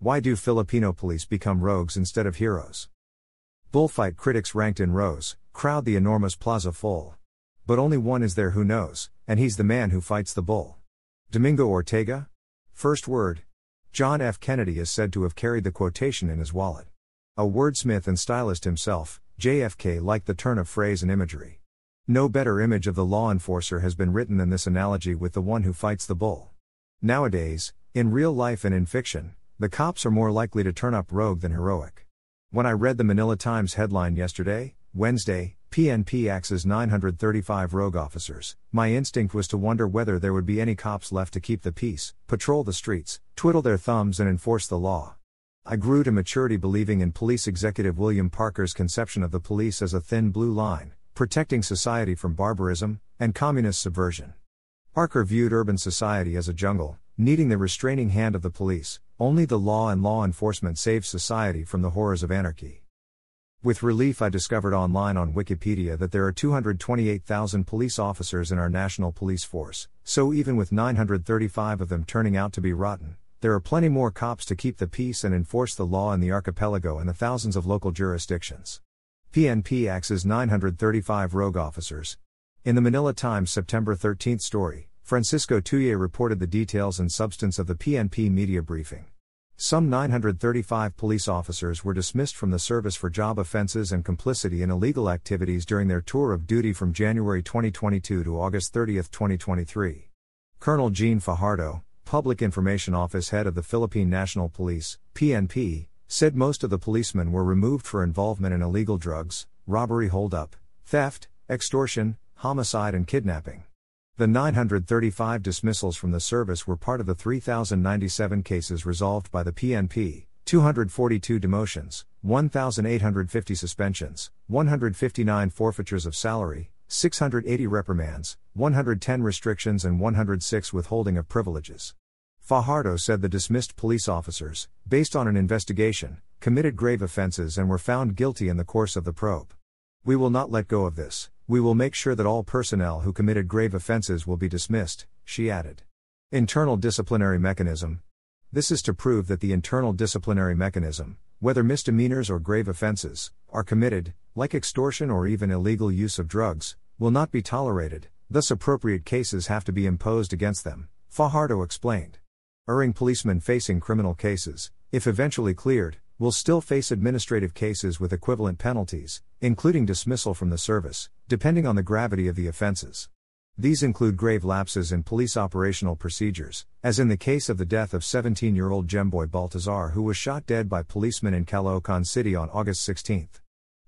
Why do Filipino police become rogues instead of heroes? Bullfight critics ranked in rows crowd the enormous plaza full. But only one is there who knows, and he's the man who fights the bull. Domingo Ortega? First word. John F. Kennedy is said to have carried the quotation in his wallet. A wordsmith and stylist himself, JFK liked the turn of phrase and imagery. No better image of the law enforcer has been written than this analogy with the one who fights the bull. Nowadays, in real life and in fiction, the cops are more likely to turn up rogue than heroic. When I read the Manila Times headline yesterday, Wednesday, PNP axes 935 rogue officers, my instinct was to wonder whether there would be any cops left to keep the peace, patrol the streets, twiddle their thumbs, and enforce the law. I grew to maturity believing in police executive William Parker's conception of the police as a thin blue line, protecting society from barbarism and communist subversion. Parker viewed urban society as a jungle, needing the restraining hand of the police, only the law and law enforcement saves society from the horrors of anarchy. With relief, I discovered online on Wikipedia that there are 228,000 police officers in our national police force, so even with 935 of them turning out to be rotten, there are plenty more cops to keep the peace and enforce the law in the archipelago and the thousands of local jurisdictions. PNP axes 935 rogue officers. In the Manila Times September 13 story, Francisco Tuyay reported the details and substance of the PNP media briefing. Some 935 police officers were dismissed from the service for job offenses and complicity in illegal activities during their tour of duty from January 2022 to August 30, 2023. Colonel Jean Fajardo, Public Information Office head of the Philippine National Police, PNP, said most of the policemen were removed for involvement in illegal drugs, robbery holdup, theft, extortion, homicide, and kidnapping. The 935 dismissals from the service were part of the 3,097 cases resolved by the PNP, 242 demotions, 1,850 suspensions, 159 forfeitures of salary, 680 reprimands, 110 restrictions, and 106 withholding of privileges. Fajardo said the dismissed police officers, based on an investigation, committed grave offenses and were found guilty in the course of the probe. We will not let go of this, we will make sure that all personnel who committed grave offenses will be dismissed, she added. Internal disciplinary mechanism. This is to prove that the internal disciplinary mechanism, whether misdemeanors or grave offenses, are committed, like extortion or even illegal use of drugs, will not be tolerated, thus, appropriate cases have to be imposed against them, Fajardo explained. Erring policemen facing criminal cases, if eventually cleared, will still face administrative cases with equivalent penalties, including dismissal from the service, depending on the gravity of the offenses. These include grave lapses in police operational procedures, as in the case of the death of 17 year old Jemboy Baltazar, who was shot dead by policemen in Caloocan City on August 16.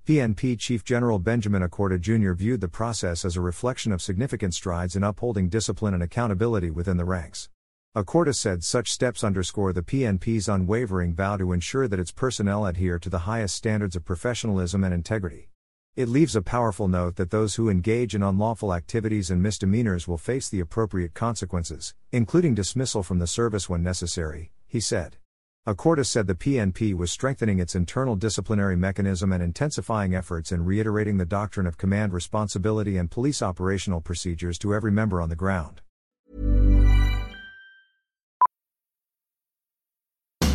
PNP Chief General Benjamin Acorda Jr. viewed the process as a reflection of significant strides in upholding discipline and accountability within the ranks. Acorda said such steps underscore the PNP's unwavering vow to ensure that its personnel adhere to the highest standards of professionalism and integrity. It leaves a powerful note that those who engage in unlawful activities and misdemeanors will face the appropriate consequences, including dismissal from the service when necessary, he said. Acorda said the PNP was strengthening its internal disciplinary mechanism and intensifying efforts in reiterating the doctrine of command responsibility and police operational procedures to every member on the ground.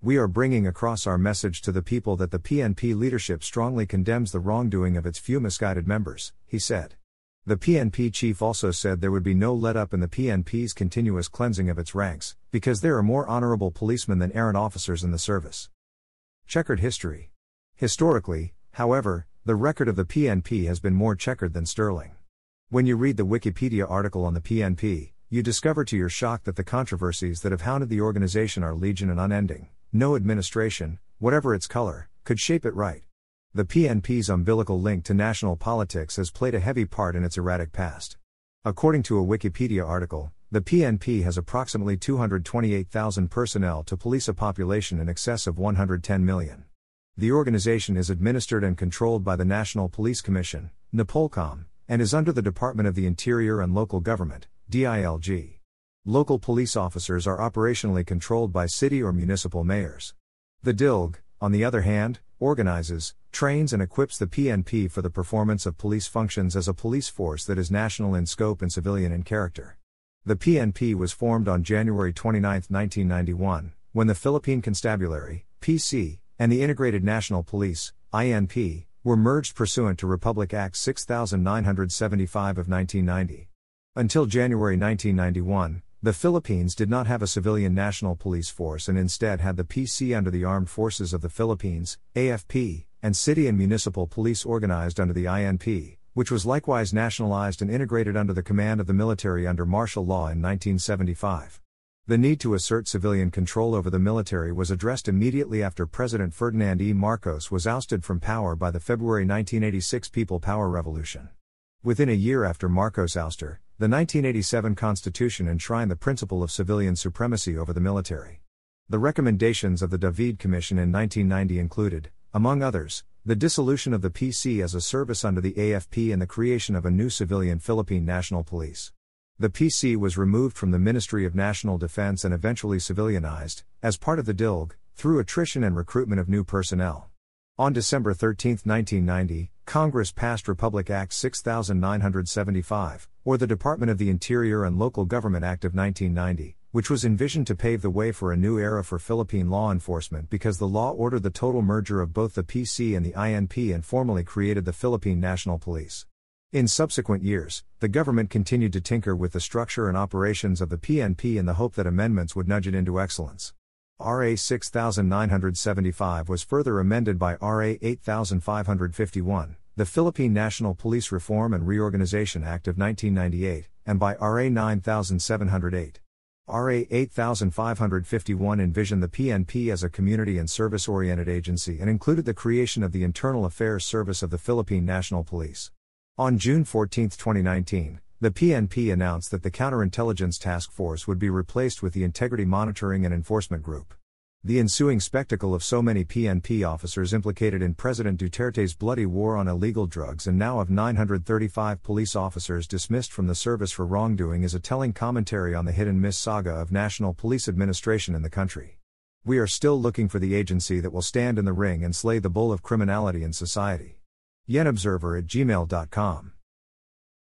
We are bringing across our message to the people that the PNP leadership strongly condemns the wrongdoing of its few misguided members, he said. The PNP chief also said there would be no let up in the PNP's continuous cleansing of its ranks, because there are more honorable policemen than errant officers in the service. Checkered history. Historically, however, the record of the PNP has been more checkered than sterling. When you read the Wikipedia article on the PNP, you discover to your shock that the controversies that have hounded the organization are legion and unending. No administration, whatever its color, could shape it right. The PNP's umbilical link to national politics has played a heavy part in its erratic past. According to a Wikipedia article, the PNP has approximately 228,000 personnel to police a population in excess of 110 million. The organization is administered and controlled by the National Police Commission, NAPOLCOM, and is under the Department of the Interior and Local Government, DILG. Local police officers are operationally controlled by city or municipal mayors. The DILG, on the other hand, organizes, trains, and equips the PNP for the performance of police functions as a police force that is national in scope and civilian in character. The PNP was formed on January 29, 1991, when the Philippine Constabulary, PC, and the Integrated National Police, INP, were merged pursuant to Republic Act 6975 of 1990. Until January 1991, the Philippines did not have a civilian national police force and instead had the PC under the Armed Forces of the Philippines, AFP, and city and municipal police organized under the INP, which was likewise nationalized and integrated under the command of the military under martial law in 1975. The need to assert civilian control over the military was addressed immediately after President Ferdinand E. Marcos was ousted from power by the February 1986 People Power Revolution. Within a year after Marcos' ouster, the 1987 Constitution enshrined the principle of civilian supremacy over the military. The recommendations of the Davide Commission in 1990 included, among others, the dissolution of the PC as a service under the AFP and the creation of a new civilian Philippine National Police. The PC was removed from the Ministry of National Defense and eventually civilianized, as part of the DILG, through attrition and recruitment of new personnel. On December 13, 1990, Congress passed Republic Act 6975, or the Department of the Interior and Local Government Act of 1990, which was envisioned to pave the way for a new era for Philippine law enforcement because the law ordered the total merger of both the PC and the INP and formally created the Philippine National Police. In subsequent years, the government continued to tinker with the structure and operations of the PNP in the hope that amendments would nudge it into excellence. RA 6975 was further amended by RA 8551, the Philippine National Police Reform and Reorganization Act of 1998, and by RA 9708. RA 8551 envisioned the PNP as a community and service oriented agency and included the creation of the Internal Affairs Service of the Philippine National Police. On June 14, 2019, the PNP announced that the Counterintelligence Task Force would be replaced with the Integrity Monitoring and Enforcement Group. The ensuing spectacle of so many PNP officers implicated in President Duterte's bloody war on illegal drugs and now of 935 police officers dismissed from the service for wrongdoing is a telling commentary on the hit and miss saga of national police administration in the country. We are still looking for the agency that will stand in the ring and slay the bull of criminality in society. YenObserver at gmail.com.